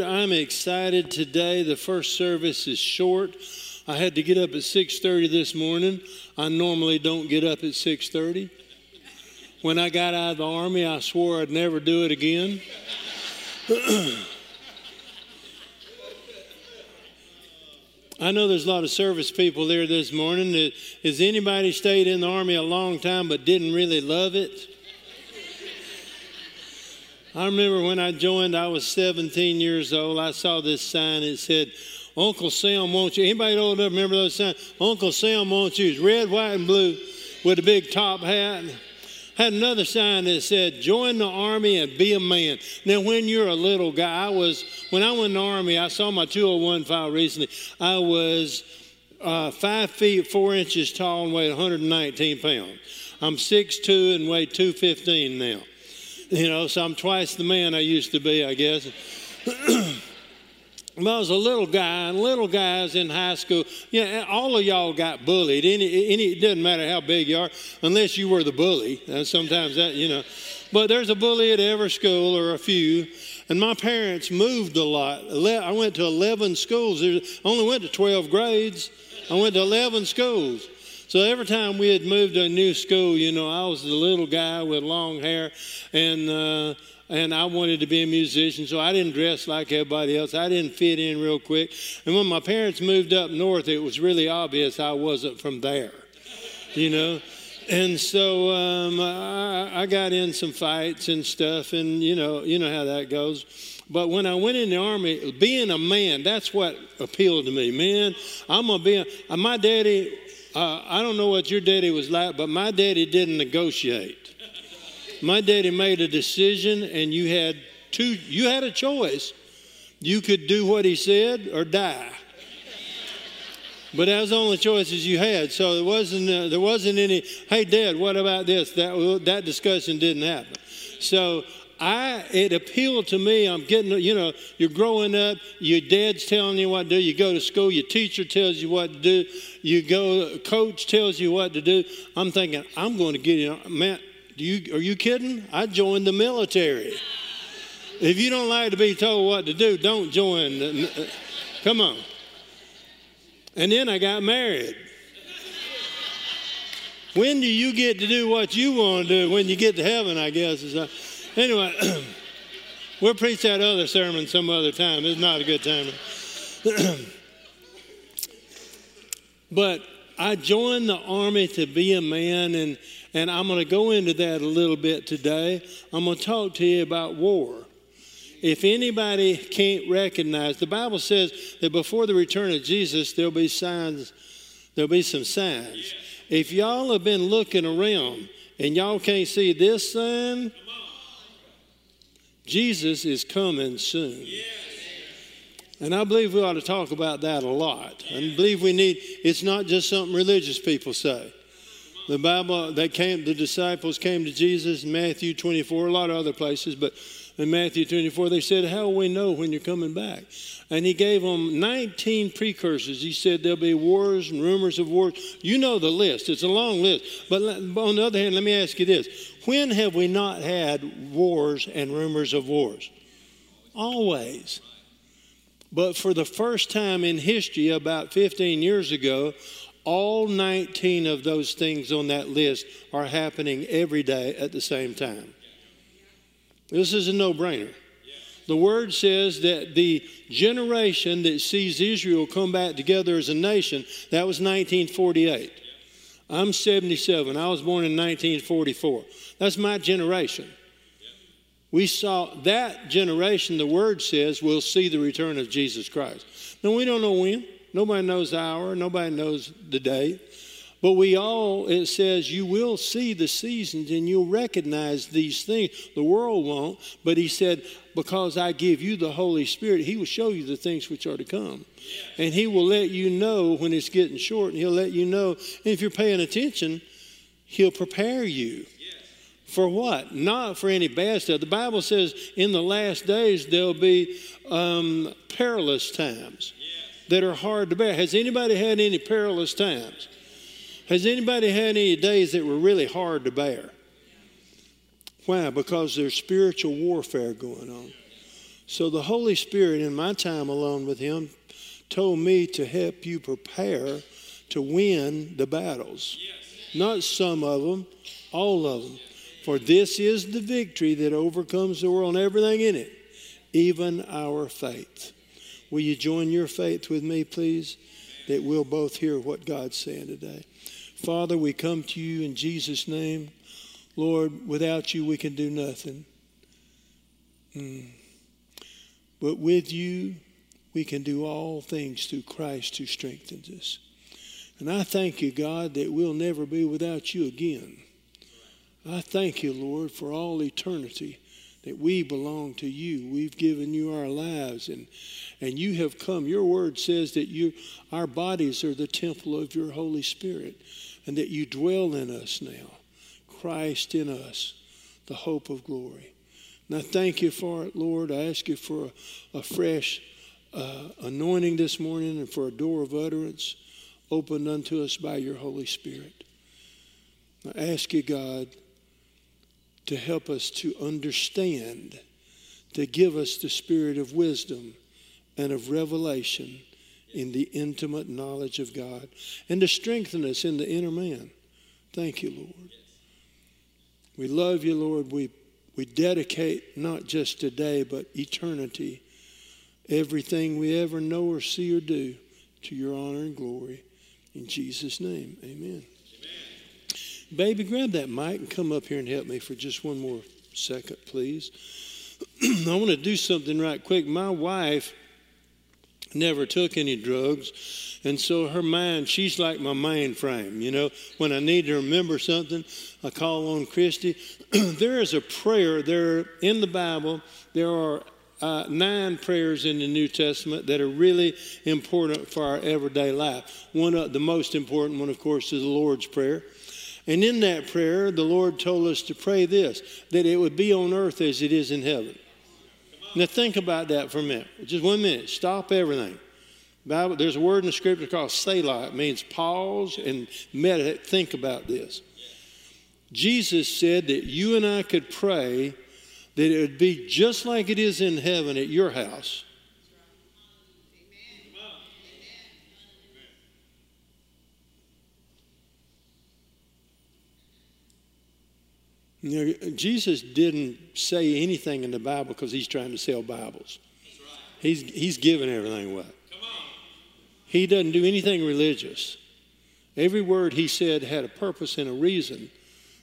I'm excited today. The first service is short. I had to get up at 6:30 this morning. I normally don't get up at 6:30. When I got out of the army, I swore I'd never do it again. I know there's a lot of service people there this morning. Has anybody stayed in the army a long time but didn't really love it? I remember when I joined, I was 17 years old. I saw this sign. It said, Uncle Sam wants you. Anybody old enough remember those signs? Uncle Sam wants you. It's red, white, and blue with a big top hat. Had another sign that said, Join the army and be a man. Now, when you're a little guy, I was, when I went in the army, I saw my 201 file recently. I was uh, five feet, four inches tall and weighed 119 pounds. I'm 6'2 and weigh 215 now. You know, so I'm twice the man I used to be, I guess. I was a little guy, and little guys in high school, yeah, all of y'all got bullied. Any, any, it doesn't matter how big you are, unless you were the bully. And sometimes that, you know. But there's a bully at every school, or a few. And my parents moved a lot. I went to 11 schools. I only went to 12 grades. I went to 11 schools. So every time we had moved to a new school, you know, I was the little guy with long hair, and uh, and I wanted to be a musician, so I didn't dress like everybody else. I didn't fit in real quick. And when my parents moved up north, it was really obvious I wasn't from there, you know. And so um, I, I got in some fights and stuff, and you know, you know how that goes. But when I went in the army, being a man, that's what appealed to me. Man, I'm gonna be. A, my daddy uh, I don't know what your daddy was like, but my daddy didn't negotiate. My daddy made a decision, and you had two. You had a choice. You could do what he said or die. But that was the only choices you had. So there wasn't uh, there wasn't any. Hey, Dad, what about this? That that discussion didn't happen. So I, it appealed to me. I'm getting, you know, you're growing up, your dad's telling you what to do. You go to school, your teacher tells you what to do. You go, coach tells you what to do. I'm thinking, I'm going to get you, man, do you, are you kidding? I joined the military. If you don't like to be told what to do, don't join. Come on. And then I got married. When do you get to do what you want to do? When you get to heaven, I guess. Is uh, Anyway, we'll preach that other sermon some other time. It's not a good time. but I joined the army to be a man, and, and I'm going to go into that a little bit today. I'm going to talk to you about war. If anybody can't recognize, the Bible says that before the return of Jesus, there'll be signs, there'll be some signs. If y'all have been looking around and y'all can't see this sign, Jesus is coming soon. And I believe we ought to talk about that a lot. I believe we need, it's not just something religious people say. The Bible, they came, the disciples came to Jesus in Matthew 24, a lot of other places, but in Matthew 24, they said, How will we know when you're coming back? And he gave them 19 precursors. He said there'll be wars and rumors of wars. You know the list, it's a long list. But on the other hand, let me ask you this when have we not had wars and rumors of wars? Always. But for the first time in history, about 15 years ago, all 19 of those things on that list are happening every day at the same time. This is a no brainer. The word says that the generation that sees Israel come back together as a nation, that was 1948. I'm 77. I was born in 1944. That's my generation. We saw that generation, the word says, will see the return of Jesus Christ. Now, we don't know when. Nobody knows the hour. Nobody knows the day. But we all, it says, you will see the seasons and you'll recognize these things. The world won't, but he said, because I give you the Holy Spirit, he will show you the things which are to come. And he will let you know when it's getting short, and he'll let you know. And if you're paying attention, he'll prepare you. For what? Not for any bad stuff. The Bible says in the last days there'll be um, perilous times that are hard to bear. Has anybody had any perilous times? Has anybody had any days that were really hard to bear? Why? Because there's spiritual warfare going on. So the Holy Spirit, in my time alone with Him, told me to help you prepare to win the battles. Not some of them, all of them. For this is the victory that overcomes the world and everything in it, even our faith. Will you join your faith with me, please? That we'll both hear what God's saying today. Father, we come to you in Jesus' name. Lord, without you, we can do nothing. Mm. But with you, we can do all things through Christ who strengthens us. And I thank you, God, that we'll never be without you again. I thank you, Lord, for all eternity that we belong to you. We've given you our lives and and you have come. Your word says that you our bodies are the temple of your Holy Spirit and that you dwell in us now. Christ in us, the hope of glory. And I thank you for it, Lord. I ask you for a, a fresh uh, anointing this morning and for a door of utterance opened unto us by your Holy Spirit. I ask you, God, to help us to understand, to give us the spirit of wisdom and of revelation in the intimate knowledge of God, and to strengthen us in the inner man. Thank you, Lord. We love you, Lord. We, we dedicate not just today, but eternity everything we ever know or see or do to your honor and glory. In Jesus' name, amen. amen. Baby, grab that mic and come up here and help me for just one more second, please. I want to do something right quick. My wife never took any drugs. And so her mind, she's like my mainframe. You know, when I need to remember something, I call on Christy. there is a prayer there in the Bible. There are uh, nine prayers in the New Testament that are really important for our everyday life. One of the most important one, of course, is the Lord's Prayer. And in that prayer, the Lord told us to pray this that it would be on earth as it is in heaven. Now, think about that for a minute. Just one minute. Stop everything. Bible, there's a word in the scripture called Selah. It means pause and meditate. Think about this. Jesus said that you and I could pray that it would be just like it is in heaven at your house. Jesus didn't say anything in the Bible because he's trying to sell Bibles. He's, he's giving everything away. He doesn't do anything religious. Every word he said had a purpose and a reason.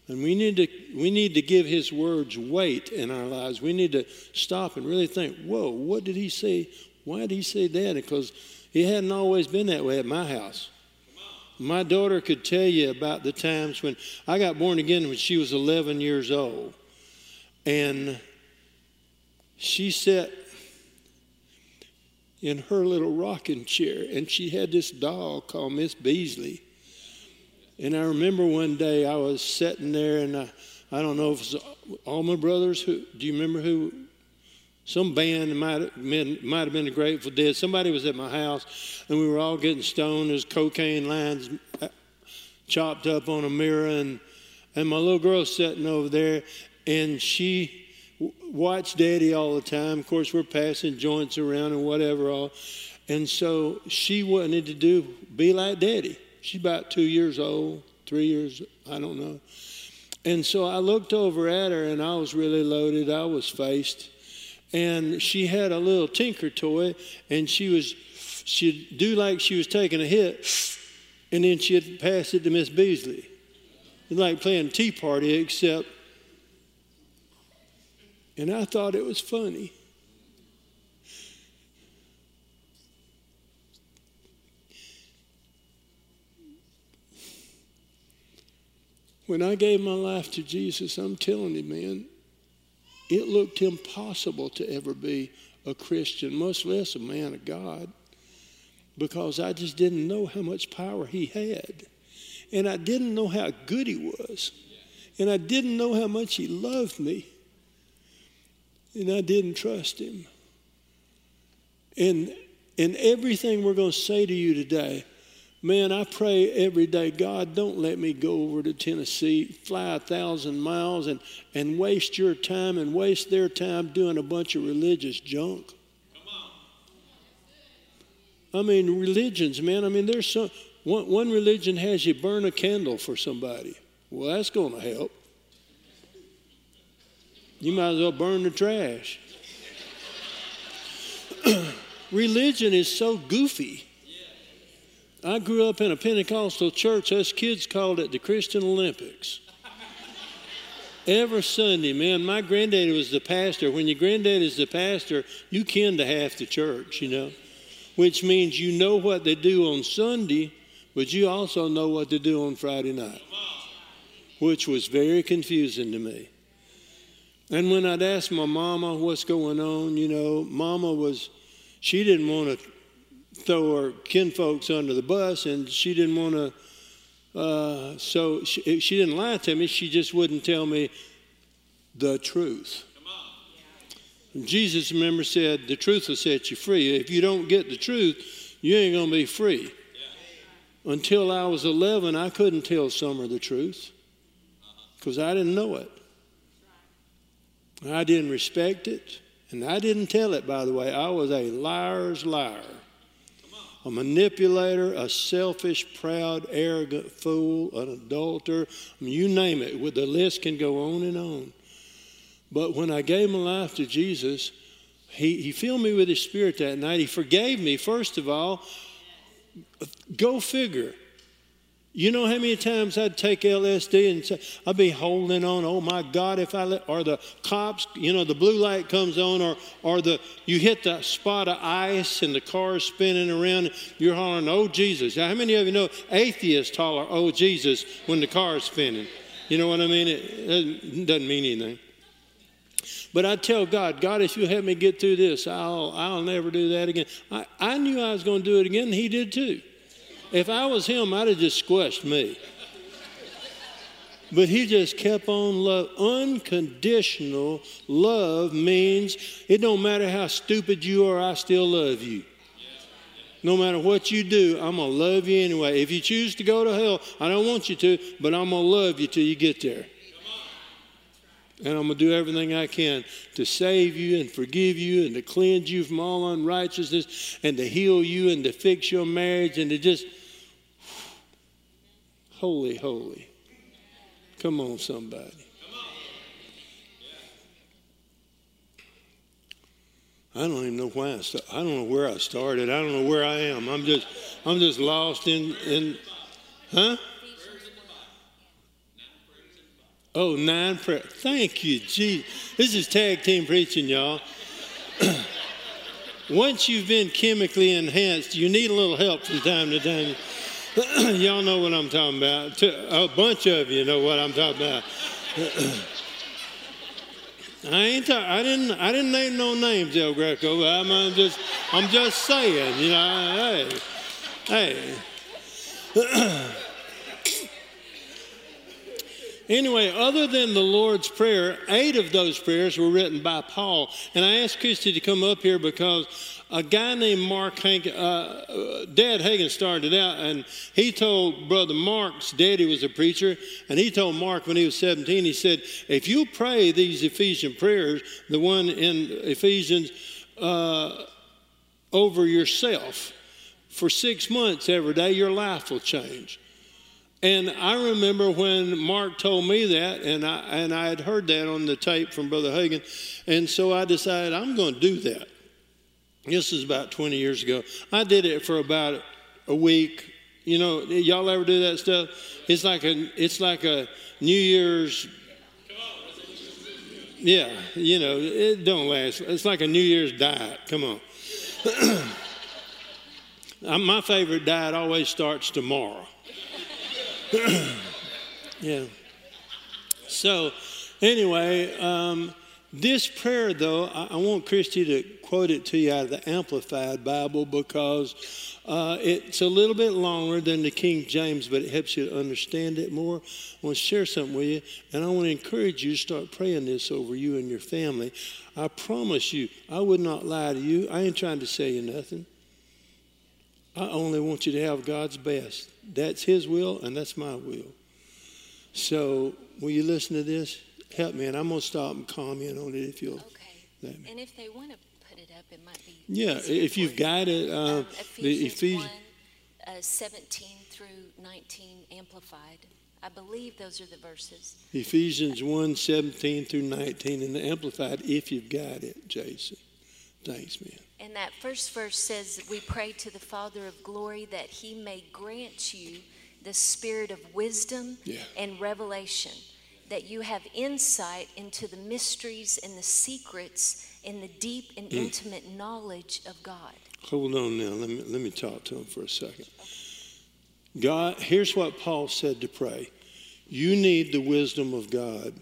And we need to we need to give his words weight in our lives. We need to stop and really think, whoa, what did he say? Why did he say that? Because he hadn't always been that way at my house. My daughter could tell you about the times when I got born again when she was 11 years old. And she sat in her little rocking chair and she had this doll called Miss Beasley. And I remember one day I was sitting there, and I, I don't know if it was all my brothers. Who do you remember who? Some band might have been, might have been the Grateful Dead. Somebody was at my house, and we were all getting stoned. There's cocaine lines uh, chopped up on a mirror, and and my little girl sitting over there, and she watched Daddy all the time. Of course, we're passing joints around and whatever all, and so she wanted to do be like Daddy. She's about two years old, three years, I don't know. And so I looked over at her and I was really loaded. I was faced. And she had a little tinker toy and she was, she'd do like she was taking a hit and then she'd pass it to Miss Beasley. It's like playing Tea Party, except, and I thought it was funny. When I gave my life to Jesus, I'm telling you, man, it looked impossible to ever be a Christian, much less a man of God, because I just didn't know how much power he had. And I didn't know how good he was. And I didn't know how much he loved me. And I didn't trust him. And, and everything we're going to say to you today, Man, I pray every day, God, don't let me go over to Tennessee, fly a thousand miles, and, and waste your time and waste their time doing a bunch of religious junk. I mean, religions, man. I mean, there's some one, one religion has you burn a candle for somebody. Well, that's going to help. You might as well burn the trash. religion is so goofy. I grew up in a Pentecostal church. Us kids called it the Christian Olympics. Every Sunday, man, my granddaddy was the pastor. When your granddaddy is the pastor, you kin to half the church, you know, which means you know what they do on Sunday, but you also know what they do on Friday night, which was very confusing to me. And when I'd ask my mama what's going on, you know, mama was, she didn't want to throw her kinfolks under the bus, and she didn't want to. Uh, so she, she didn't lie to me. She just wouldn't tell me the truth. Jesus, remember, said, The truth will set you free. If you don't get the truth, you ain't going to be free. Until I was 11, I couldn't tell Summer the truth because I didn't know it. I didn't respect it, and I didn't tell it, by the way. I was a liar's liar a manipulator, a selfish, proud, arrogant fool, an adulterer. You name it. The list can go on and on. But when I gave my life to Jesus, he, he filled me with His Spirit that night. He forgave me, first of all. Go figure. You know how many times I'd take LSD and say, I'd be holding on, oh my God, if I let, or the cops, you know, the blue light comes on, or, or the, you hit the spot of ice and the car's spinning around, you're hollering, oh Jesus. How many of you know atheists holler, oh Jesus, when the car's spinning? You know what I mean? It doesn't mean anything. But I tell God, God, if you help me get through this, I'll, I'll never do that again. I, I knew I was going to do it again, He did too. If I was him, I'd have just squashed me. But he just kept on love. Unconditional love means it don't matter how stupid you are, I still love you. No matter what you do, I'm going to love you anyway. If you choose to go to hell, I don't want you to, but I'm going to love you till you get there. And I'm going to do everything I can to save you and forgive you and to cleanse you from all unrighteousness and to heal you and to fix your marriage and to just holy, holy. Come on, somebody. I don't even know why I I don't know where I started. I don't know where I am. I'm just I'm just lost in in huh? Oh, nine prayer. Thank you, Jesus. This is tag team preaching, y'all. Once you've been chemically enhanced, you need a little help from time to time. Y'all know what I'm talking about. A bunch of you know what I'm talking about. I ain't. I didn't. I didn't name no names, El Greco. I'm, I'm just. I'm just saying. You know. Hey. Hey. Anyway, other than the Lord's Prayer, eight of those prayers were written by Paul. And I asked Christy to come up here because a guy named Mark Hank, uh, uh, Dad Hagin started out, and he told Brother Mark's daddy was a preacher, and he told Mark when he was 17, he said, If you pray these Ephesian prayers, the one in Ephesians, uh, over yourself for six months every day, your life will change. And I remember when Mark told me that, and I, and I had heard that on the tape from Brother Hagin, and so I decided I'm going to do that. This is about 20 years ago. I did it for about a week. You know, y'all ever do that stuff? It's like a, it's like a New Year's. Yeah, you know, it don't last. It's like a New Year's diet. Come on. My favorite diet always starts tomorrow. yeah. So, anyway, um, this prayer, though, I, I, want Christy to quote it to you out of the Amplified Bible because uh, it's a little bit longer than the King James, but it helps you to understand it more. I want to share something with you, and I want to encourage you to start praying this over you and your family. I promise you, I would not lie to you. I ain't trying to say you nothing. I only want you to have God's best. That's His will, and that's my will. So, will you listen to this? Help me, and I'm going to stop and comment on it if you'll. Okay. And if they want to up, it might be. Yeah, if you've got it, uh, Um, the Ephesians Ephesians. 1, uh, 17 through 19 amplified. I believe those are the verses. Ephesians 1 17 through 19 in the Amplified, if you've got it, Jason. Thanks, man. And that first verse says, We pray to the Father of glory that he may grant you the spirit of wisdom Yeah. and revelation, that you have insight into the mysteries and the secrets and the deep and Mm. intimate knowledge of God. Hold on now. Let me, let me talk to him for a second. God, here's what Paul said to pray You need the wisdom of God,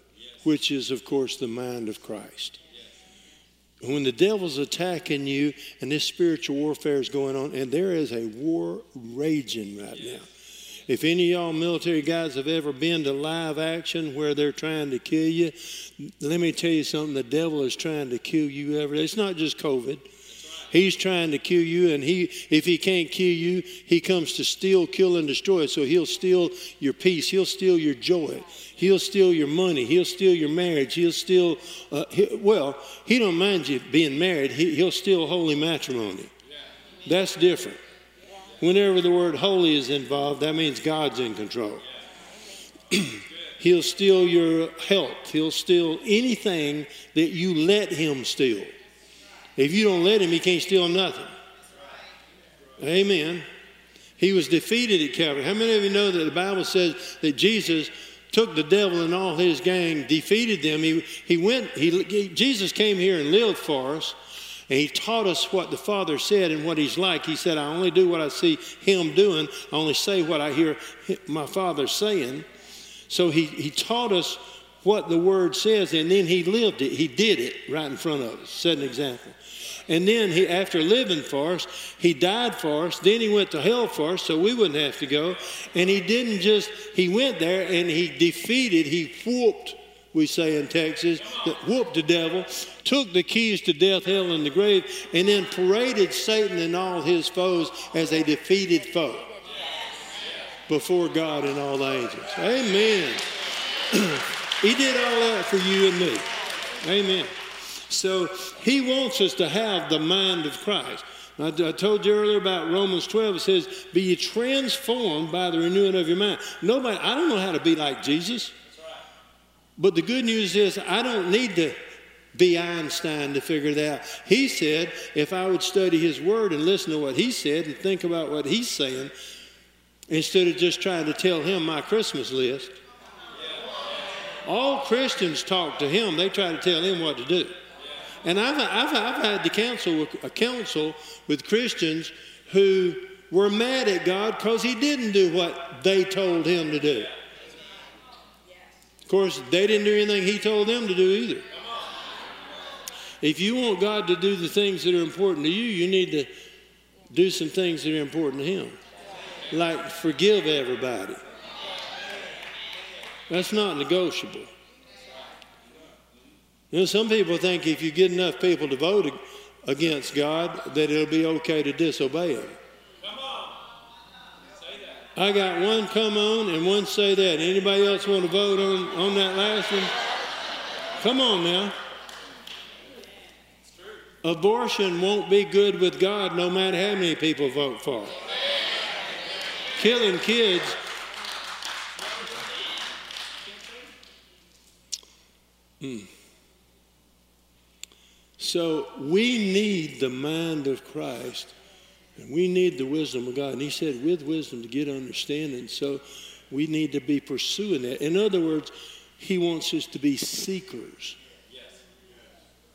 which is, of course, the mind of Christ. When the devil's attacking you and this spiritual warfare is going on, and there is a war raging right now. If any of y'all military guys have ever been to live action where they're trying to kill you, let me tell you something the devil is trying to kill you every day. It's not just COVID. He's trying to kill you, and he, if he can't kill you, he comes to steal, kill, and destroy. So he'll steal your peace. He'll steal your joy. He'll steal your money. He'll steal your marriage. He'll steal. Uh, he, well, he don't mind you being married. He, he'll steal holy matrimony. That's different. Whenever the word holy is involved, that means God's in control. He'll steal your health. He'll steal anything that you let him steal. If you don't let him, he can't steal nothing. Amen. He was defeated at Calvary. How many of you know that the Bible says that Jesus took the devil and all his gang, defeated them? He, he went, he, Jesus came here and lived for us, and he taught us what the Father said and what he's like. He said, I only do what I see him doing, I only say what I hear my Father saying. So he, he taught us what the word says, and then he lived it. He did it right in front of us, set an example. And then he, after living for us, he died for us. Then he went to hell for us, so we wouldn't have to go. And he didn't just, he went there and he defeated, he whooped, we say in Texas, that whooped the devil, took the keys to death, hell, and the grave, and then paraded Satan and all his foes as a defeated foe before God and all the angels. Amen. he did all that for you and me. Amen. So he wants us to have the mind of Christ. I, I told you earlier about Romans 12. It says, Be ye transformed by the renewing of your mind. Nobody, I don't know how to be like Jesus. But the good news is, I don't need to be Einstein to figure that out. He said, if I would study his word and listen to what he said and think about what he's saying, instead of just trying to tell him my Christmas list. All Christians talk to him, they try to tell him what to do. And I've, I've, I've had to counsel with, a counsel with Christians who were mad at God because he didn't do what they told him to do. Of course, they didn't do anything he told them to do either. If you want God to do the things that are important to you, you need to do some things that are important to him. Like forgive everybody. That's not negotiable. You know, some people think if you get enough people to vote against God, that it'll be okay to disobey Him. I got one come on and one say that. Anybody else want to vote on, on that last one? Come on now. Abortion won't be good with God no matter how many people vote for it. Killing kids hmm. So we need the mind of Christ and we need the wisdom of God. And he said, with wisdom to get understanding. So we need to be pursuing that. In other words, he wants us to be seekers.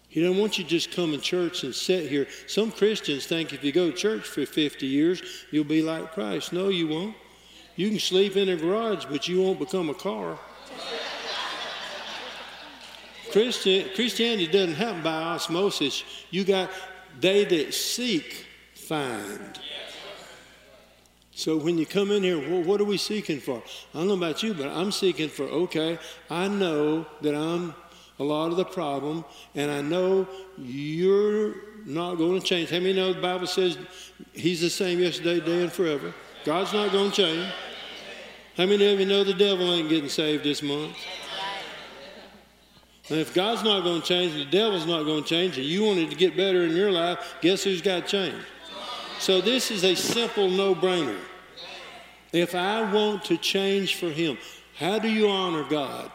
He doesn't want you to just come in church and sit here. Some Christians think if you go to church for 50 years, you'll be like Christ. No, you won't. You can sleep in a garage, but you won't become a car. Christian, Christianity doesn't happen by osmosis. You got they that seek find. So when you come in here, what are we seeking for? I don't know about you, but I'm seeking for okay. I know that I'm a lot of the problem, and I know you're not going to change. How many know the Bible says He's the same yesterday, today, and forever? God's not going to change. How many of you know the devil ain't getting saved this month? And if God's not going to change, the devil's not going to change, and you wanted to get better in your life, guess who's got to change? So this is a simple no brainer. If I want to change for Him, how do you honor God?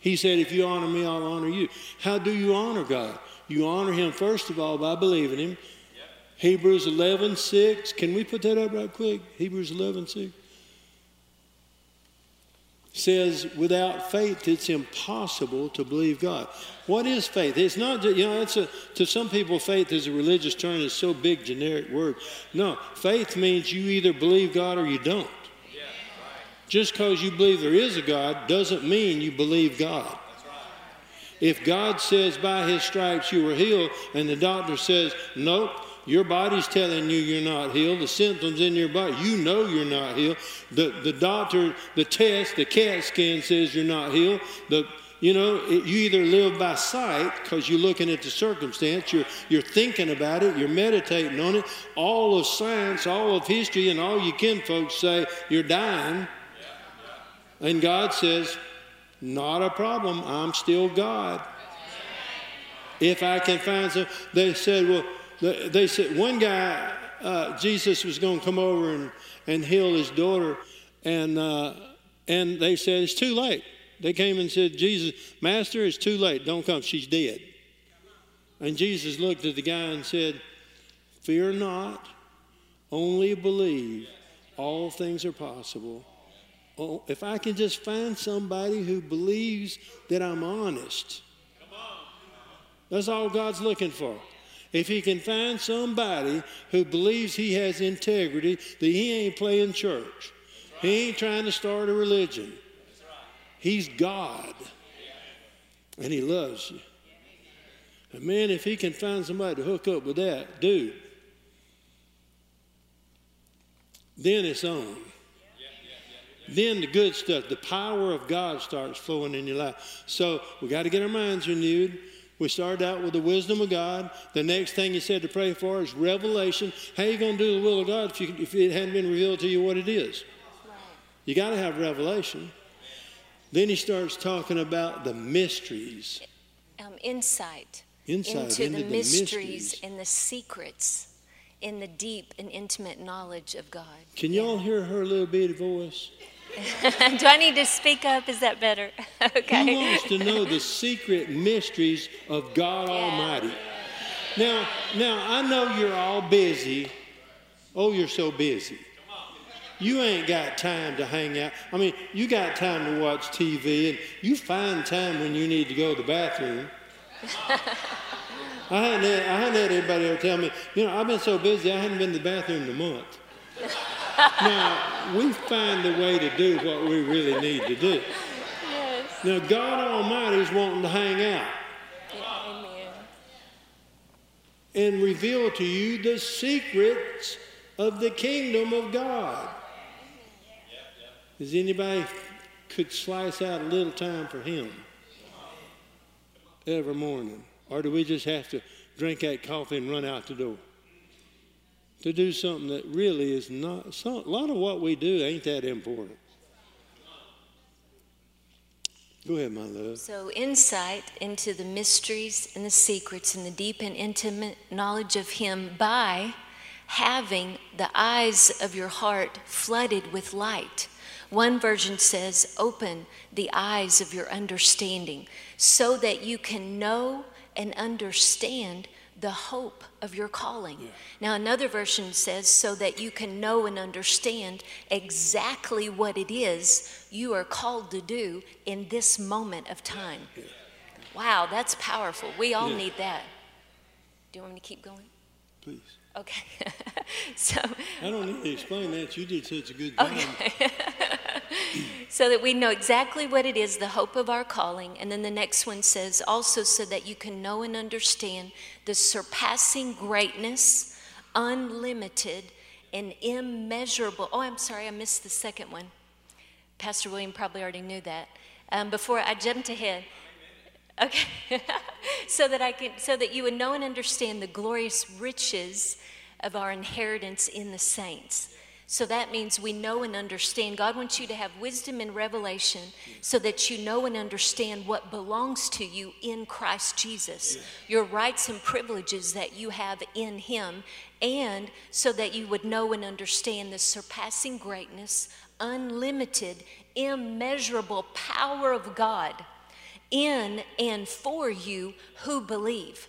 He said, If you honor me, I'll honor you. How do you honor God? You honor Him, first of all, by believing Him. Yep. Hebrews 11 6. Can we put that up right quick? Hebrews 11 6 says without faith it's impossible to believe God. What is faith? It's not you know it's a to some people faith is a religious term. It's so big generic word. No, faith means you either believe God or you don't. Just because you believe there is a God doesn't mean you believe God. If God says by his stripes you were healed and the doctor says nope, your body's telling you you're not healed. The symptoms in your body, you know you're not healed. The, the doctor, the test, the CAT scan says you're not healed. The, you know, it, you either live by sight because you're looking at the circumstance, you're, you're thinking about it, you're meditating on it. All of science, all of history, and all you can folks say you're dying. And God says, not a problem. I'm still God. If I can find some, they said, well, they said one guy, uh, Jesus was going to come over and, and heal his daughter, and uh, and they said it's too late. They came and said, Jesus, Master, it's too late. Don't come. She's dead. And Jesus looked at the guy and said, Fear not, only believe. All things are possible. Oh, if I can just find somebody who believes that I'm honest, that's all God's looking for. If he can find somebody who believes he has integrity, that he ain't playing church, he ain't trying to start a religion. He's God, and he loves you. And man, if he can find somebody to hook up with that, dude, then it's on. Then the good stuff, the power of God starts flowing in your life. So we got to get our minds renewed. We started out with the wisdom of God. The next thing he said to pray for is revelation. How are you going to do the will of God if, you, if it hadn't been revealed to you what it is? You got to have revelation. Then he starts talking about the mysteries. Um, insight. Insight into, into the, the mysteries, mysteries. and the secrets in the deep and intimate knowledge of God. Can y'all hear her little bitty voice? Do I need to speak up? Is that better? okay. He wants to know the secret mysteries of God Almighty. Now, now I know you're all busy. Oh, you're so busy. You ain't got time to hang out. I mean, you got time to watch TV, and you find time when you need to go to the bathroom. I hadn't, had, I hadn't had anybody ever tell me, you know, I've been so busy, I hadn't been to the bathroom in a month. Now, we find the way to do what we really need to do. Yes. Now, God Almighty is wanting to hang out Yeah, amen. and reveal to you the secrets of the kingdom of God. Does anybody could slice out a little time for Him every morning? Or do we just have to drink that coffee and run out the door? To do something that really is not, some, a lot of what we do ain't that important. Go ahead, my love. So, insight into the mysteries and the secrets and the deep and intimate knowledge of Him by having the eyes of your heart flooded with light. One version says, Open the eyes of your understanding so that you can know and understand the hope of your calling. Now, another version says, so that you can know and understand exactly what it is you are called to do in this moment of time. Wow, that's powerful. We all Yeah. need that. Do you want me to keep going? Please. Okay. so, I don't need to explain that. You did such a good job. Okay. so that we know exactly what it is, the hope of our calling. And then the next one says, also so that you can know and understand the surpassing greatness, unlimited, and immeasurable. Oh, I'm sorry, I missed the second one. Pastor William probably already knew that. Um, before I jumped ahead, Okay. so that I can so that you would know and understand the glorious riches of our inheritance in the saints. So that means we know and understand. God wants you to have wisdom and revelation so that you know and understand what belongs to you in Christ Jesus, your rights and privileges that you have in Him, and so that you would know and understand the surpassing greatness, unlimited, immeasurable power of God in and for you who believe.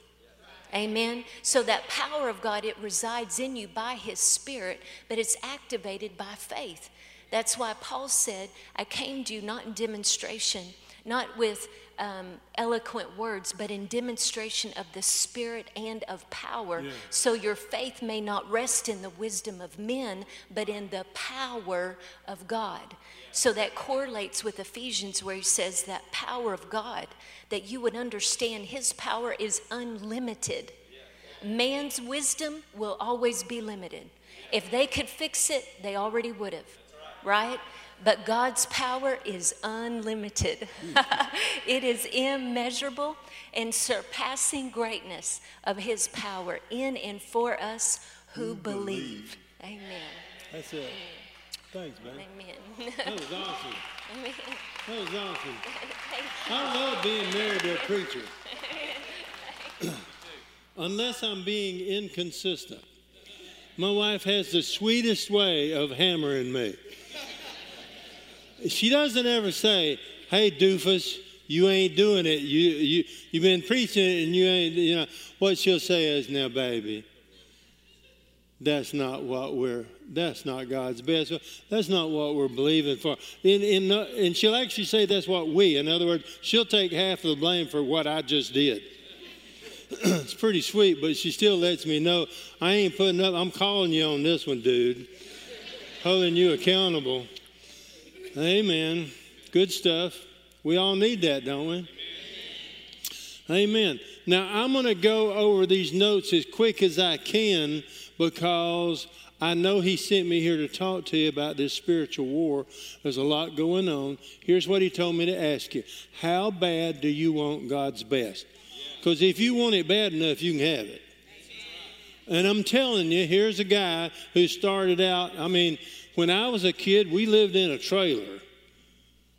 Amen. So that power of God, it resides in you by His Spirit, but it's activated by faith. That's why Paul said, I came to you not in demonstration, not with um, eloquent words, but in demonstration of the Spirit and of power. Yeah. So your faith may not rest in the wisdom of men, but in the power of God. So that correlates with Ephesians, where he says that power of God, that you would understand his power is unlimited. Man's wisdom will always be limited. If they could fix it, they already would have, right? But God's power is unlimited. it is immeasurable and surpassing greatness of his power in and for us who, believe. Amen. That's it. Thanks, man. Amen. That was awesome. Amen. That was awesome. I love being married to a preacher. Unless I'm being inconsistent. My wife has the sweetest way of hammering me. She doesn't ever say, "Hey, doofus, you ain't doing it. You you you've been preaching it and you ain't." You know what she'll say is, "Now, baby, that's not what we're that's not god's best that's not what we're believing for in, in, and she'll actually say that's what we in other words she'll take half of the blame for what i just did it's pretty sweet but she still lets me know i ain't putting up i'm calling you on this one dude holding you accountable amen good stuff we all need that don't we amen now i'm going to go over these notes as quick as i can because I know He sent me here to talk to you about this spiritual war. There's a lot going on. Here's what He told me to ask you How bad do you want God's best? Because if you want it bad enough, you can have it. And I'm telling you, here's a guy who started out. I mean, when I was a kid, we lived in a trailer.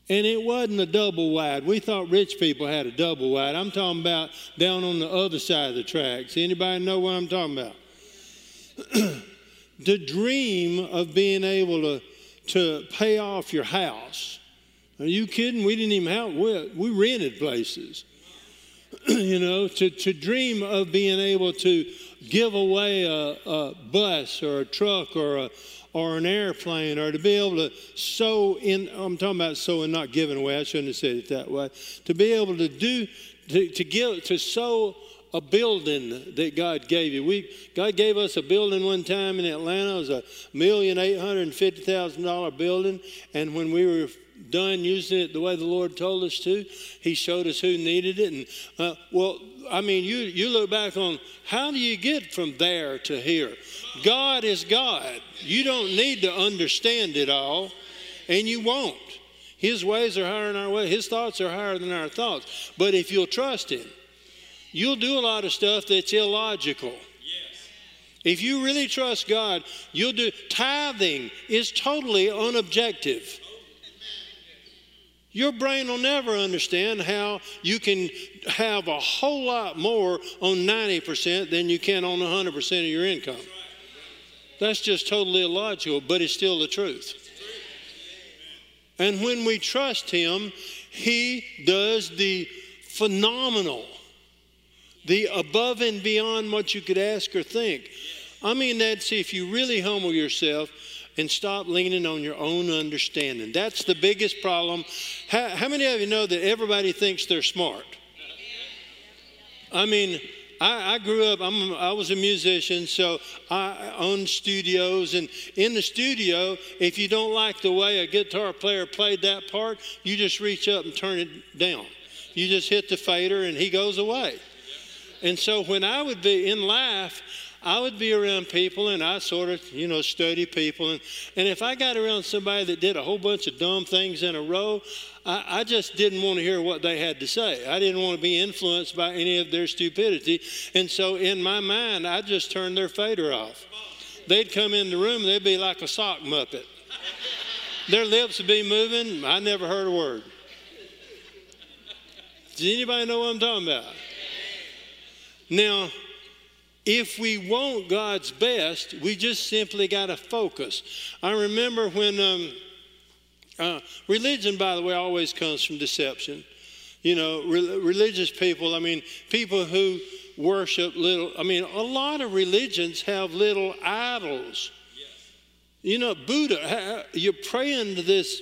And it wasn't a double wide. We thought rich people had a double wide. I'm talking about down on the other side of the tracks. Anybody know what I'm talking about? the dream of being able to, to pay off your house. Are you kidding? We didn't even have, we, we rented places. you know, to, to dream of being able to give away a, a bus or a truck or a, or an airplane or to be able to sow in i'm talking about sowing not giving away i shouldn't have said it that way to be able to do to, to give to sow a building that God gave you. We, God gave us a building one time in Atlanta. It was a million eight hundred and fifty thousand dollar building, and when we were done using it the way the Lord told us to, He showed us who needed it. And uh, well, I mean, you you look back on how do you get from there to here? God is God. You don't need to understand it all, and you won't. His ways are higher than our ways. His thoughts are higher than our thoughts. But if you'll trust Him you'll do a lot of stuff that's illogical. If you really trust God, you'll do tithing is totally unobjective. Your brain will never understand how you can have a whole lot more on 90% than you can on 100% of your income. That's just totally illogical, but it's still the truth. And when we trust Him, He does the phenomenal the above and beyond what you could ask or think. I mean, that's if you really humble yourself and stop leaning on your own understanding. That's the biggest problem. How, how many of you know that everybody thinks they're smart? I mean, I, I, grew up, I'm, I was a musician, so I owned studios. And in the studio, if you don't like the way a guitar player played that part, you just reach up and turn it down. You just hit the fader and he goes away. And so when I would be in life, I would be around people and I sort of, you know, study people. And, and if I got around somebody that did a whole bunch of dumb things in a row, I, I just didn't want to hear what they had to say. I didn't want to be influenced by any of their stupidity. And so in my mind, I just turned their fader off. They'd come in the room, they'd be like a sock muppet. Their lips would be moving. I never heard a word. Does anybody know what I'm talking about? Now, if we want God's best, we just simply got to focus. I remember when um, uh, religion, by the way, always comes from deception. You know, re- religious people, I mean, people who worship little, I mean, a lot of religions have little idols. You know, Buddha, you're praying to this,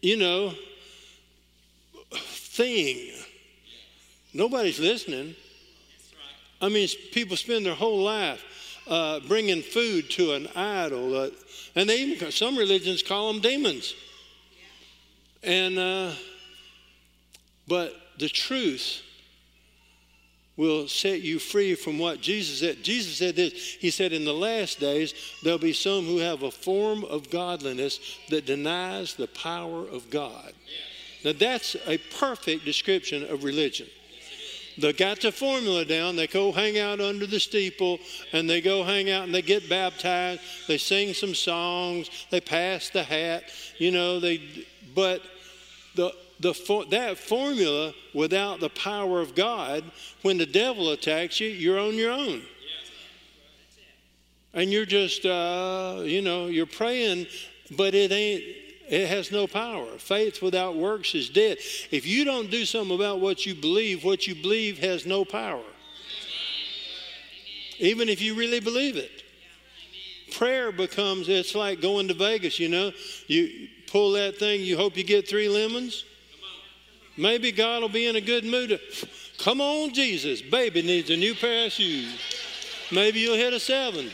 you know, thing. Nobody's listening. I mean, people spend their whole life uh, bringing food to an idol, uh, and they even some religions call them demons. And uh, but the truth will set you free from what Jesus said. Jesus said this. He said, In the last days, there'll be some who have a form of godliness that denies the power of God. Now, that's a perfect description of religion. They got the formula down. They go hang out under the steeple and they go hang out and they get baptized. They sing some songs. They pass the hat. You know, they, but the, the, that formula without the power of God, when the devil attacks you, you're on your own. And you're just, uh, you know, you're praying, but it ain't, it has no power. Faith without works is dead. If you don't do something about what you believe, what you believe has no power. Even if you really believe it. Prayer becomes, it's like going to Vegas, you know. You pull that thing, you hope you get three lemons. Maybe God will be in a good mood. Come on, Jesus. Baby needs a new pair of shoes. Maybe you'll hit a seven.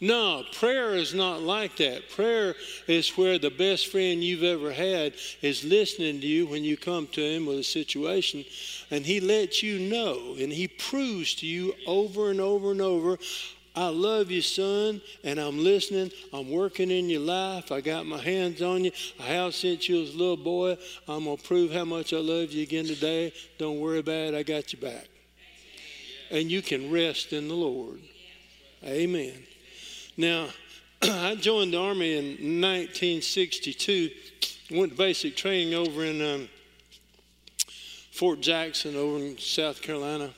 No, prayer is not like that. Prayer is where the best friend you've ever had is listening to you when you come to him with a situation, and he lets you know, and he proves to you over and over and over I love you, son, and I'm listening. I'm working in your life. I got my hands on you. I have since you was a little boy. I'm going to prove how much I love you again today. Don't worry about it. I got you back. And you can rest in the Lord. Amen. Now, I joined the Army in 1962. Went to basic training over in um, Fort Jackson over in South Carolina.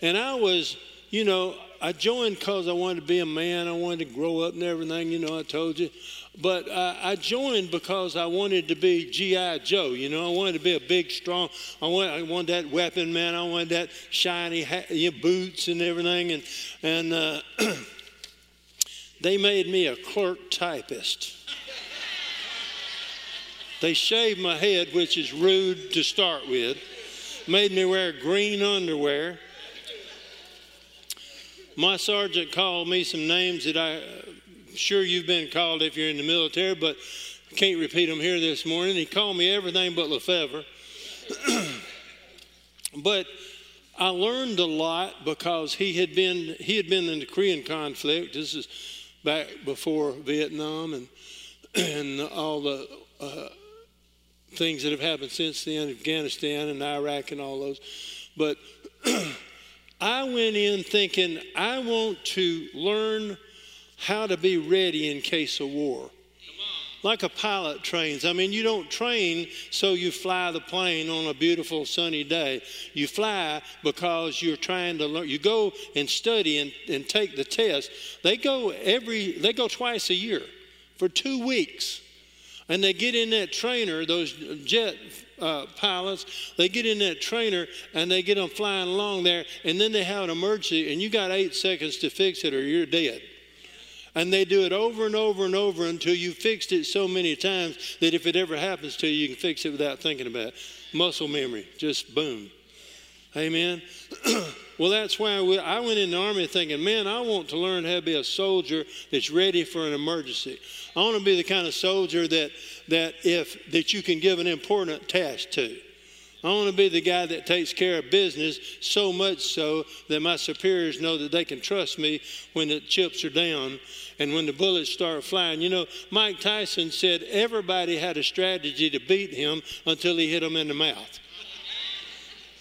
And I was, you know, I joined because I wanted to be a man. I wanted to grow up and everything, you know, I told you. But uh, I joined because I wanted to be G.I. Joe, you know. I wanted to be a big, strong, I wanted, I wanted that weapon, man. I wanted that shiny hat, you know, boots and everything. And, and uh, they made me a clerk typist. They shaved my head, which is rude to start with, made me wear green underwear my sergeant called me some names that I, sure you've been called if you're in the military, but I can't repeat them here this morning. He called me everything but LeFevre. but I learned a lot because he had been he had been in the Korean conflict. This is back before Vietnam and and all the uh, things that have happened since then, Afghanistan and Iraq and all those. But I went in thinking, I want to learn how to be ready in case of war. Like a pilot trains. I mean, you don't train so you fly the plane on a beautiful sunny day. You fly because you're trying to learn. You go and study and, and take the test. They go every, they go twice a year for two weeks. And they get in that trainer, those jet uh, pilots, they get in that trainer and they get them flying along there, and then they have an emergency, and you got eight seconds to fix it or you're dead. And they do it over and over and over until you fixed it so many times that if it ever happens to you, you can fix it without thinking about it. Muscle memory, just boom. Amen. well, that's why I went in the army thinking, man, I want to learn how to be a soldier that's ready for an emergency. I want to be the kind of soldier that that if that you can give an important task to. I want to be the guy that takes care of business so much so that my superiors know that they can trust me when the chips are down and when the bullets start flying. You know, Mike Tyson said everybody had a strategy to beat him until he hit them in the mouth.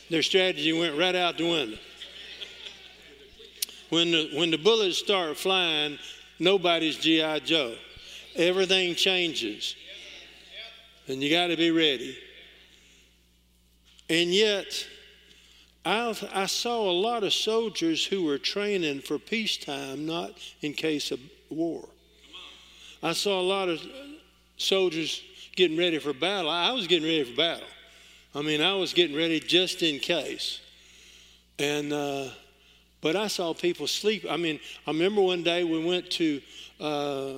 Their strategy went right out the window. When the, when the bullets start flying, nobody's G.I. Joe. Everything changes. And you got to be ready. And yet, I, I saw a lot of soldiers who were training for peacetime, not in case of war. I saw a lot of soldiers getting ready for battle. I was getting ready for battle. I mean, I was getting ready just in case. And, uh, but I saw people sleep. I mean, I remember one day we went to uh,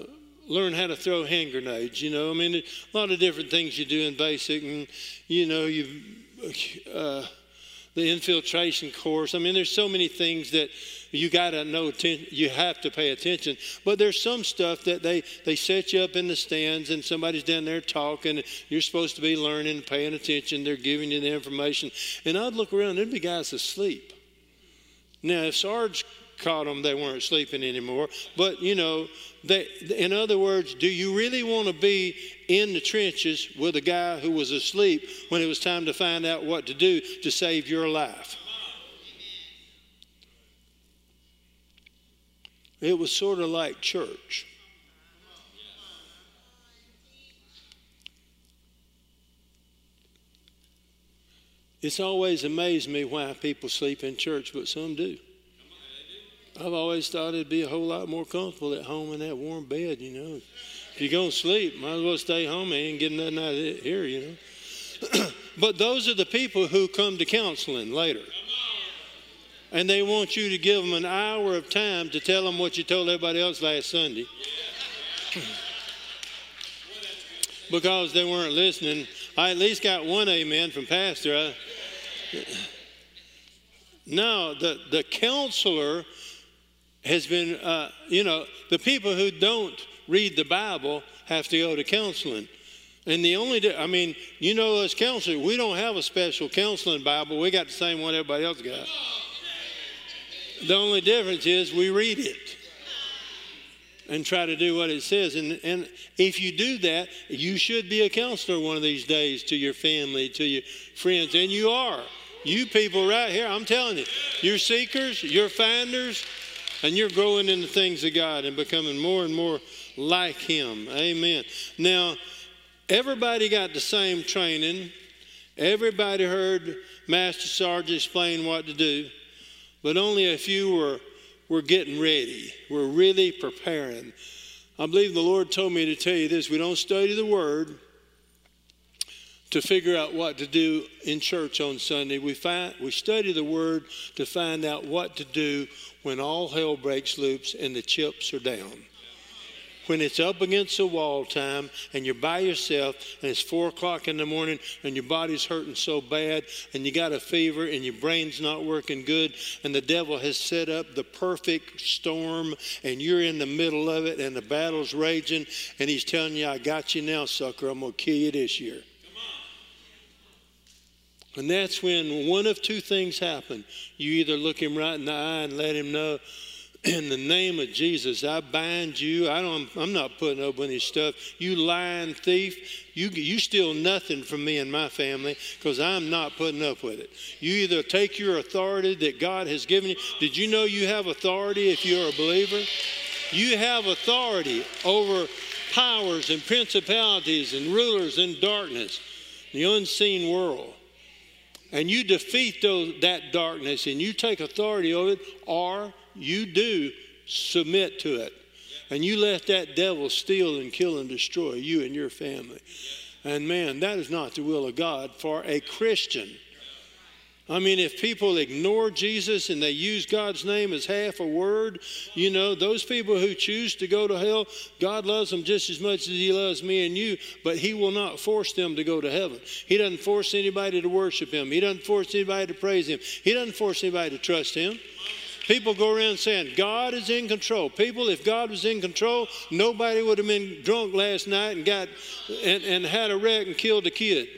learn how to throw hand grenades. You know, I mean, a lot of different things you do in basic, and you know, you uh, the infiltration course. I mean, there's so many things that you got to know. You have to pay attention. But there's some stuff that they they set you up in the stands, and somebody's down there talking. You're supposed to be learning, paying attention. They're giving you the information, and I'd look around. There'd be guys asleep. Now, if Sarge caught them, they weren't sleeping anymore. But, you know, they, in other words, do you really want to be in the trenches with a guy who was asleep when it was time to find out what to do to save your life? It was sort of like church. It's always amazed me why people sleep in church, but some do. I've always thought it'd be a whole lot more comfortable at home in that warm bed, you know. If you're going to sleep, might as well stay home and get nothing out of it here, you know. but those are the people who come to counseling later. And they want you to give them an hour of time to tell them what you told everybody else last Sunday. because they weren't listening. I at least got one amen from Pastor. I, the, the counselor has been, uh, you know, the people who don't read the Bible have to go to counseling. And the only, I mean, you know, as counselors, we don't have a special counseling Bible. We got the same one everybody else got. The only difference is we read it and try to do what it says. And, and if you do that, you should be a counselor one of these days to your family, to your friends. And you are. You people right here, I'm telling you, you're seekers, you're finders, and you're growing in the things of God and becoming more and more like Him. Amen. Now, everybody got the same training. Everybody heard Master Sarge explain what to do, but only a few were, were getting ready, were really preparing. I believe the Lord told me to tell you this we don't study the Word to figure out what to do in church on Sunday. We, find, we study the Word to find out what to do when all hell breaks loose and the chips are down. When it's up against the wall time and you're by yourself and it's four o'clock in the morning and your body's hurting so bad and you got a fever and your brain's not working good and the devil has set up the perfect storm and you're in the middle of it and the battle's raging and he's telling you, I got you now, sucker. I'm going to kill you this year. And that's when one of two things happen. You either look him right in the eye and let him know, in the name of Jesus, I bind you. I don't, I'm not putting up with his stuff. You lying thief, you, you steal nothing from me and my family because I'm not putting up with it. You either take your authority that God has given you. Did you know you have authority if you're a believer? You have authority over powers and principalities and rulers in darkness, the unseen world and you defeat those, that darkness and you take authority over it, or you do submit to it. And you let that devil steal and kill and destroy you and your family. And man, that is not the will of God for a Christian. I mean, if people ignore Jesus and they use God's name as half a word, you know, those people who choose to go to hell, God loves them just as much as He loves me and you, but He will not force them to go to heaven. He doesn't force anybody to worship Him, He doesn't force anybody to praise Him, He doesn't force anybody to trust Him. People go around saying, God is in control. People, if God was in control, nobody would have been drunk last night and got and, and had a wreck and killed a kid.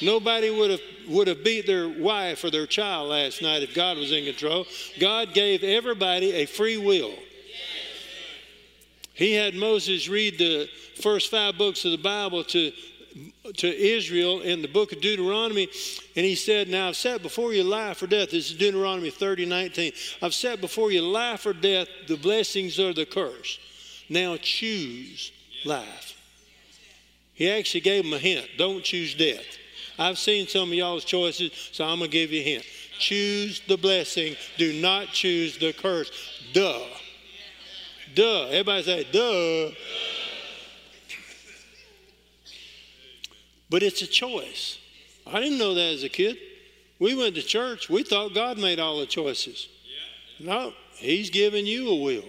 Nobody would have would have beat their wife or their child last night if God was in control. God gave everybody a free will. He had Moses read the first five books of the Bible to, to Israel in the book of Deuteronomy, and he said, Now I've set before you life or death. This is Deuteronomy 30, 19. I've set before you life or death, the blessings or the curse. Now choose life. He actually gave them a hint don't choose death. I've seen some of y'all's choices, so I'm going to give you a hint. Choose the blessing, do not choose the curse. Duh. Duh. Everybody say, duh. But it's a choice. I didn't know that as a kid. We went to church, we thought God made all the choices. No, He's given you a will.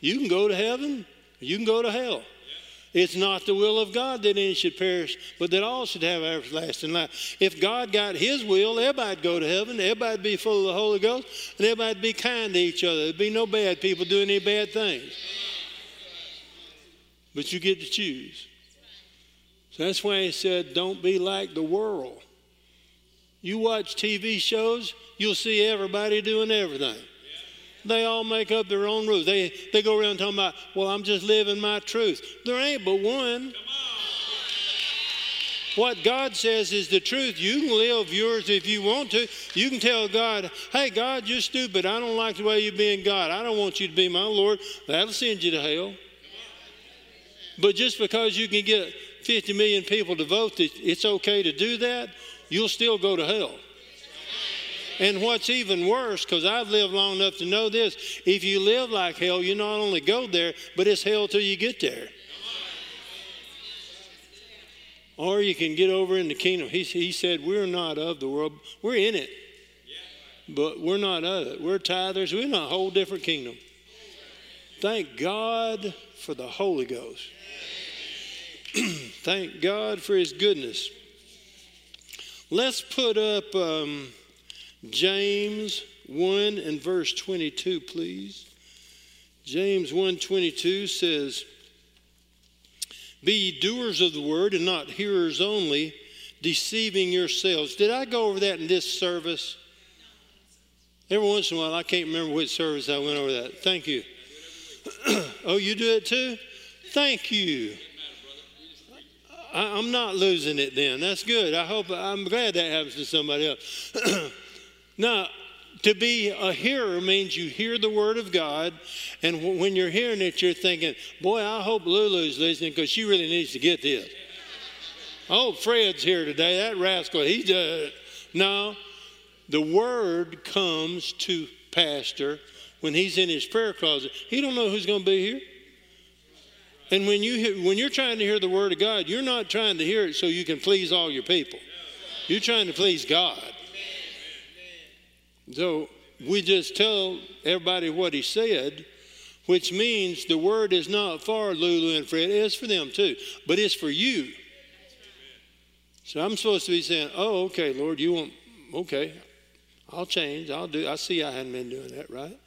You can go to heaven, you can go to hell. It's not the will of God that any should perish, but that all should have everlasting life. If God got His will, everybody'd go to heaven, everybody'd be full of the Holy Ghost, and everybody'd be kind to each other. There'd be no bad people doing any bad things. But you get to choose. So that's why He said, don't be like the world. You watch TV shows, you'll see everybody doing everything. They all make up their own rules. They, they go around talking about, well, I'm just living my truth. There ain't but one. What God says is the truth. You can live yours if you want to. You can tell God, hey, God, you're stupid. I don't like the way you're being God. I don't want you to be my Lord. That'll send you to hell. But just because you can get 50 million people to vote that it's okay to do that, you'll still go to hell. And what's even worse, because I've lived long enough to know this, if you live like hell, you not only go there, but it's hell till you get there. Or you can get over in the kingdom. He, he said, We're not of the world, we're in it. But we're not of it. We're tithers. We're in a whole different kingdom. Thank God for the Holy Ghost. Thank God for His goodness. Let's put up um, James 1 and verse 22, please. James 1:22 says, "Be ye doers of the word and not hearers only, deceiving yourselves." Did I go over that in this service? Every once in a while, I can't remember which service I went over that. Thank you. oh, you do it too? Thank you. I, am not losing it then. That's good. I hope, I'm glad that happens to somebody else. Now, to be a hearer means you hear the word of God, and when you're hearing it, you're thinking, boy, I hope Lulu's listening because she really needs to get this. Oh, Fred's here today. That rascal, he does. No, the word comes to pastor when he's in his prayer closet. He don't know who's going to be here. And when you when you're trying to hear the word of God, you're not trying to hear it so you can please all your people. You're trying to please God. So we just tell everybody what he said, which means the word is not for Lulu and Fred, it's for them too, but it's for you. So I'm supposed to be saying, oh, okay, Lord, you want, okay, I'll change. I'll do, I see I hadn't been doing that right.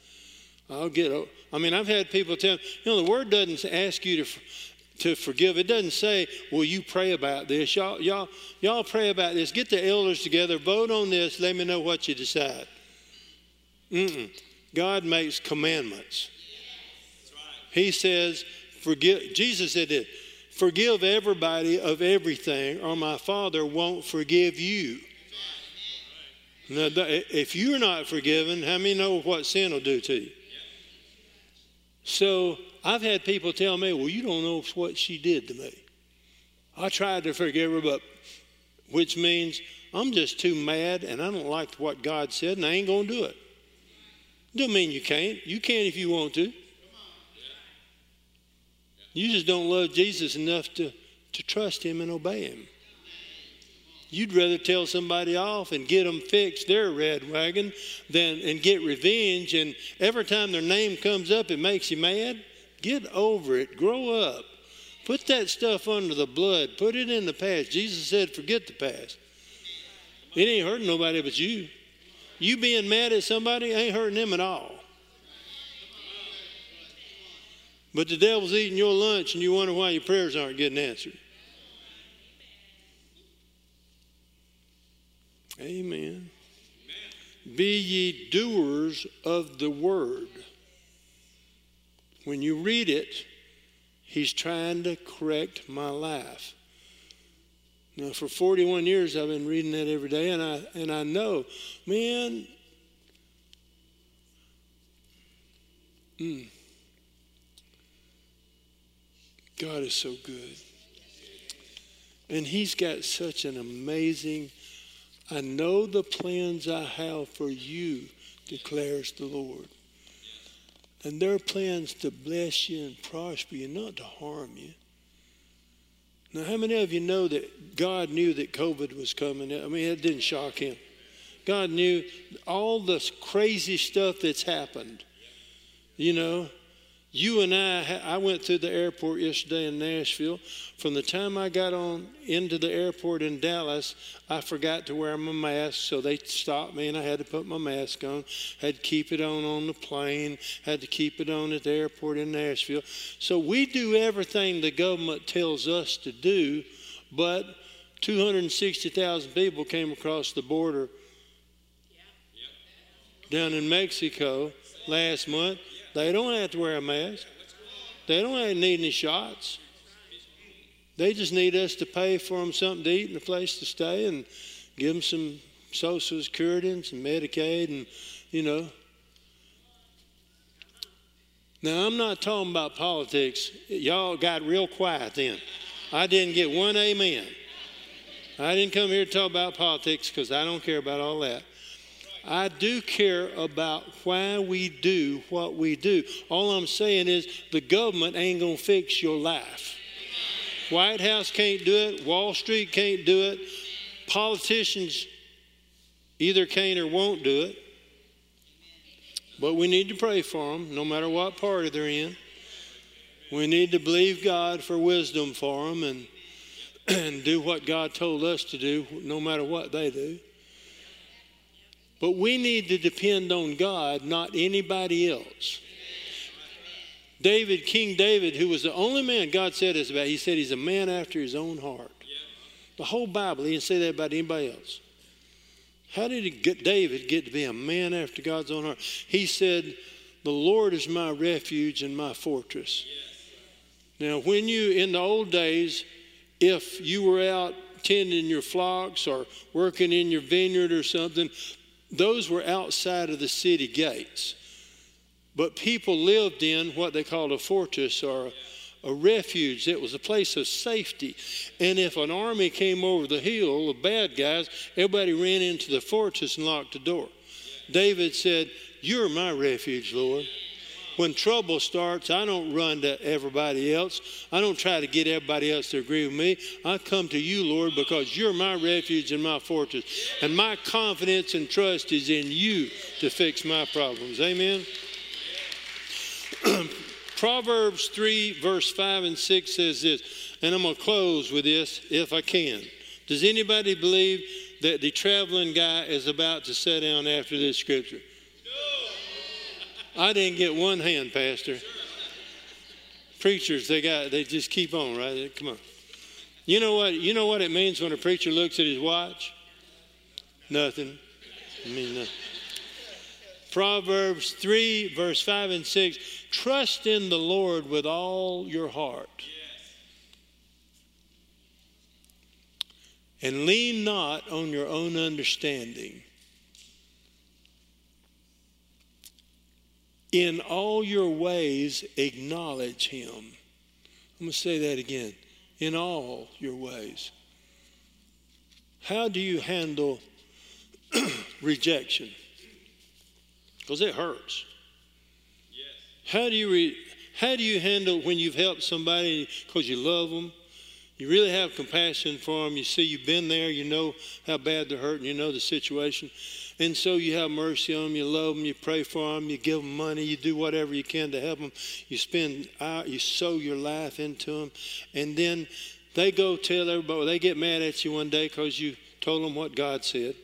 I'll get, I mean, I've had people tell me, you know, the word doesn't ask you to, to forgive. It doesn't say, "Will you pray about this?" Y'all, y'all, y'all pray about this. Get the elders together, vote on this. Let me know what you decide. Mm-mm. God makes commandments. He says, forgive. Jesus said it. Forgive everybody of everything, or my Father won't forgive you. Now, if you're not forgiven, how many know what sin will do to you? So I've had people tell me, well, you don't know what she did to me. I tried to forgive her, but which means I'm just too mad and I don't like what God said and I ain't going to do it. Don't mean you can't. You can if you want to. You just don't love Jesus enough to, to trust him and obey him. You'd rather tell somebody off and get them fixed their red wagon than and get revenge. And every time their name comes up, it makes you mad. Get over it. Grow up. Put that stuff under the blood. Put it in the past. Jesus said, forget the past. It ain't hurting nobody but you. You being mad at somebody ain't hurting them at all. But the devil's eating your lunch and you wonder why your prayers aren't getting answered. Amen. Be ye doers of the word. When you read it, he's trying to correct my life. Now, for 41 years, I've been reading that every day, and I, and I know, man, mm, God is so good. And He's got such an amazing, I know the plans I have for you, declares the Lord. And they're plans to bless you and prosper you, not to harm you. Now, how many of you know that God knew that COVID was coming? I mean, it didn't shock him. God knew all this crazy stuff that's happened. You know, you and I, I went through the airport yesterday in Nashville. From the time I got on into the airport in Dallas, I forgot to wear my mask, so they stopped me and I had to put my mask on. Had to keep it on on the plane, had to keep it on at the airport in Nashville. So we do everything the government tells us to do, but 260,000 people came across the border down in Mexico last month. They don't have to wear a mask. They don't need any shots. They just need us to pay for them something to eat and a place to stay and give them some Social Security and some Medicaid and, you know. Now, I'm not talking about politics. Y'all got real quiet then. I didn't get one amen. I didn't come here to talk about politics because I don't care about all that. I do care about why we do what we do. All I'm saying is the government ain't going to fix your life. White House can't do it, Wall Street can't do it, politicians either can't or won't do it. But we need to pray for them, no matter what party they're in. We need to believe God for wisdom for them and, and do what God told us to do, no matter what they do. But we need to depend on God, not anybody else. David, King David, who was the only man God said this about, he said he's a man after his own heart. The whole Bible, he didn't say that about anybody else. How did get, David get to be a man after God's own heart? He said, The Lord is my refuge and my fortress. Now, when you, in the old days, if you were out tending your flocks or working in your vineyard or something, those were outside of the city gates. But people lived in what they called a fortress or a, a refuge. It was a place of safety. And if an army came over the hill, the bad guys, everybody ran into the fortress and locked the door. David said, You're my refuge, Lord. When trouble starts, I don't run to everybody else. I don't try to get everybody else to agree with me. I come to you, Lord, because you're my refuge and my fortress. And my confidence and trust is in you to fix my problems. Amen. Proverbs 3, verse 5 and 6 says this, and I'm going to close with this if I can. Does anybody believe that the traveling guy is about to sit down after this scripture? I didn't get one hand, Pastor. Preachers, they got they just keep on, right? Come on. You know what? You know what it means when a preacher looks at his watch? Nothing. I mean nothing. Proverbs 3, verse 5 and 6 Trust in the Lord with all your heart. And lean not on your own understanding. In all your ways, acknowledge him. I'm going to say that again. In all your ways. How do you handle rejection? Because it hurts. Yes. How do you re- how do you handle when you've helped somebody because you love them? You really have compassion for them. You see, you've been there. You know how bad they're hurting. You know the situation. And so you have mercy on them, you love them, you pray for them, you give them money, you do whatever you can to help them. You spend, uh, you sow your life into them. And then they go tell everybody, they get mad at you one day because you told them what God said.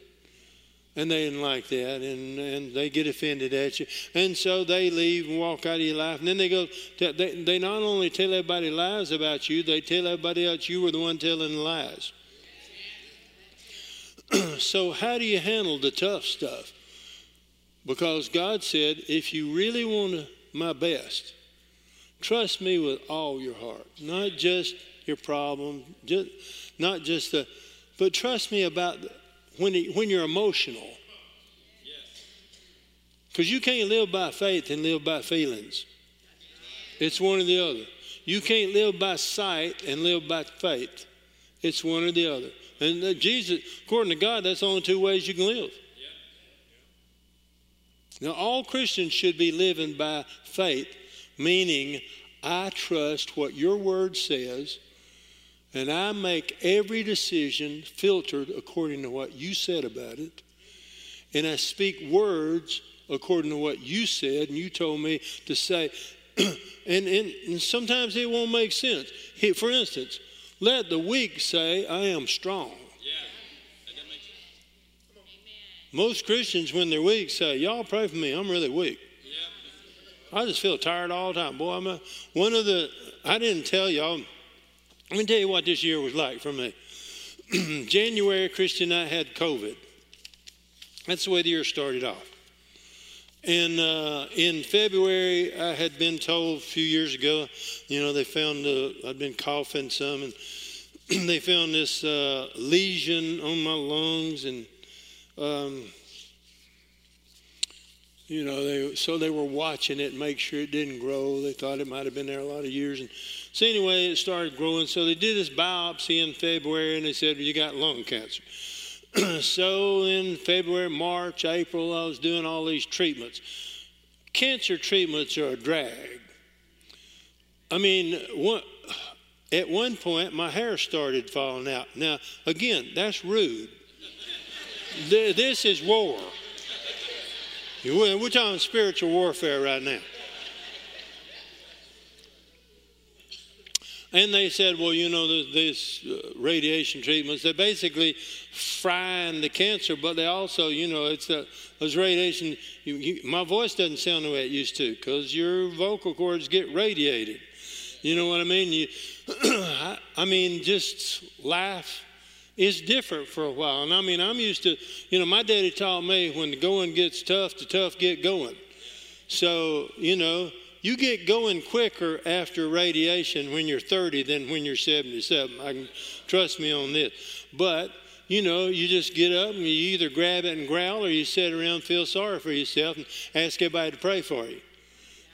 And they didn't like that, and, and they get offended at you. And so they leave and walk out of your life. And then they go, they, they not only tell everybody lies about you, they tell everybody else you were the one telling lies. so, how do you handle the tough stuff? Because God said, if you really want my best, trust me with all your heart, not just your problem, just, not just the, but trust me about the, when, when you're emotional. Because you can't live by faith and live by feelings. It's one or the other. You can't live by sight and live by faith. It's one or the other. And Jesus, according to God, that's only two ways you can live. Now, all Christians should be living by faith, meaning I trust what your word says, and I make every decision filtered according to what you said about it, and I speak words according to what you said, and you told me to say. and, and, and, sometimes it won't make sense. For instance, let the weak say, I am strong. Most Christians, when they're weak, say, Y'all pray for me. I'm really weak. I just feel tired all the time. Boy, I'm a, one of the, I didn't tell y'all. Let me tell you what this year was like for me. January, Christian and I had COVID. That's the way the year started off. And uh, in February, I had been told a few years ago, you know, they found uh, I'd been coughing some, and they found this uh, lesion on my lungs, and um, you know, they so they were watching it, make sure it didn't grow. They thought it might have been there a lot of years, and so anyway, it started growing. So they did this biopsy in February, and they said well, you got lung cancer. so in February, March, April, I was doing all these treatments. Cancer treatments are a drag. I mean, at one point, my hair started falling out. Now, again, that's rude. this is war. We're talking spiritual warfare right now. And they said, well, you know, these uh, radiation treatments, they're basically frying the cancer, but they also, you know, it's a, those radiation. You, you, my voice doesn't sound the way it used to because your vocal cords get radiated. You know what I mean? You, I, I mean, just laugh is different for a while. And I mean, I'm used to, you know, my daddy taught me when the going gets tough, the tough get going. So, you know, you get going quicker after radiation when you're 30 than when you're 77. I can trust me on this. But, you know, you just get up and you either grab it and growl or you sit around and feel sorry for yourself and ask everybody to pray for you.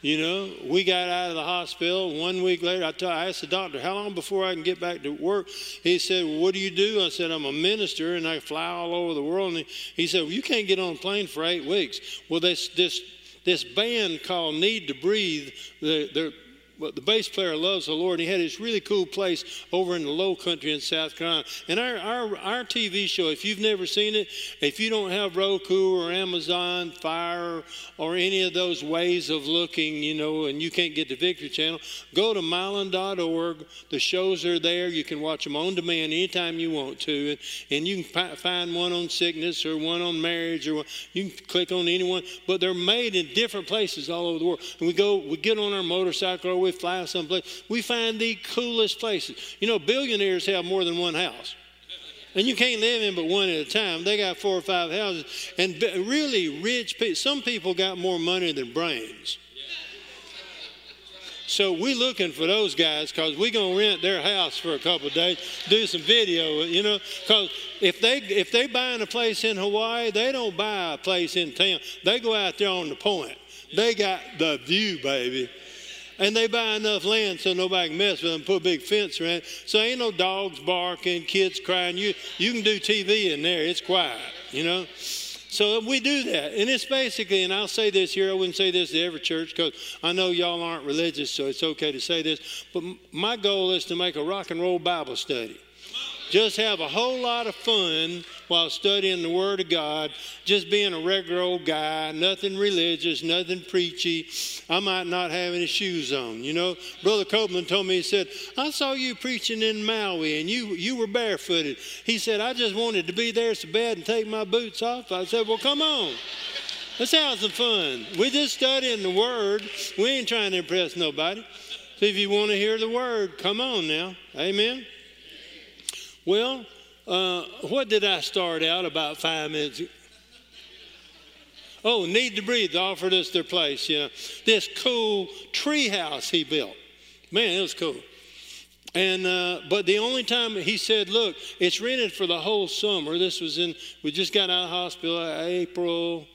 You know, we got out of the hospital. One week later, I, t- I asked the doctor, How long before I can get back to work? He said, well, What do you do? I said, I'm a minister and I fly all over the world. And he, he said, well, You can't get on a plane for eight weeks. Well, this, this, this band called Need to Breathe, they're, but the bass player loves the Lord. He had this really cool place over in the low country in South Carolina. And our, our, our TV show, if you've never seen it, if you don't have Roku or Amazon Fire or any of those ways of looking, you know, and you can't get the Victory Channel, go to mylon.org. The shows are there. You can watch them on demand anytime you want to. And, and you can find one on sickness or one on marriage or one, you can click on anyone. But they're made in different places all over the world. And we go, we get on our motorcycle or we fly someplace, we find the coolest places. You know, billionaires have more than one house. And you can't live in but one at a time. They got four or five houses. And really rich people, some people got more money than brains. So we're looking for those guys because we're gonna rent their house for a couple days, do some video, you know. Because if they if they buying a place in Hawaii, they don't buy a place in town. They go out there on the point. They got the view, baby. And they buy enough land so nobody can mess with them, put a big fence around. So ain't no dogs barking, kids crying. You you can do TV in there. It's quiet, you know. So we do that. And it's basically, and I'll say this here, I wouldn't say this to every church because I know y'all aren't religious, so it's okay to say this. But my goal is to make a rock and roll Bible study. Just have a whole lot of fun while studying the Word of God, just being a regular old guy, nothing religious, nothing preachy. I might not have any shoes on. You know, Brother Copeland told me, he said, I saw you preaching in Maui and you, you were barefooted. He said, I just wanted to be there so bad and take my boots off. I said, Well, come on. Let's have some fun. We're just studying the Word. We ain't trying to impress nobody. So if you want to hear the Word, come on now. Amen. Well, uh, what did I start out about five minutes? Oh, Need to Breathe offered us their place, you know. This cool tree house he built. Man, it was cool. And uh, but the only time he said, "Look, it's rented for the whole summer." This was in we just got out of hospital uh, April,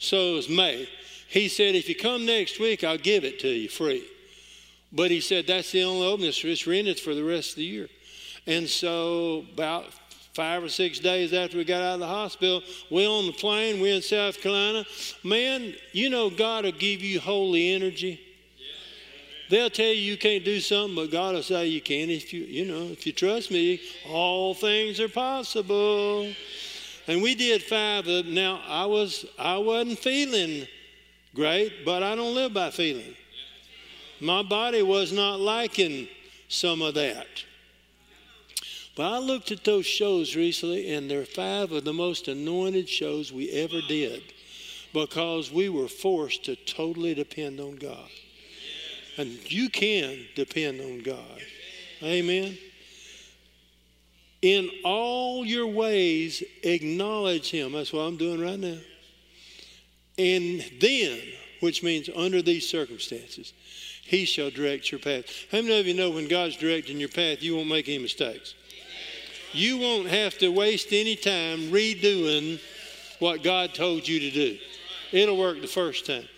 so it was May. He said, "If you come next week, I'll give it to you free." But he said that's the only opening. It's rented for the rest of the year. And so about five or six days after we got out of the hospital, we're on the plane, we're in South Carolina. Man, you know God will give you holy energy. They'll tell you you can't do something, but God will say you can if you, you know, if you trust me, all things are possible. And we did five of them. Now I was I wasn't feeling great, but I don't live by feeling. My body was not liking some of that. But I looked at those shows recently, and they're five of the most anointed shows we ever did because we were forced to totally depend on God. And you can depend on God. Amen. In all your ways, acknowledge Him. That's what I'm doing right now. And then, which means under these circumstances, He shall direct your path. How many of you know when God's directing your path, you won't make any mistakes? You won't have to waste any time redoing what God told you to do. It'll work the first time.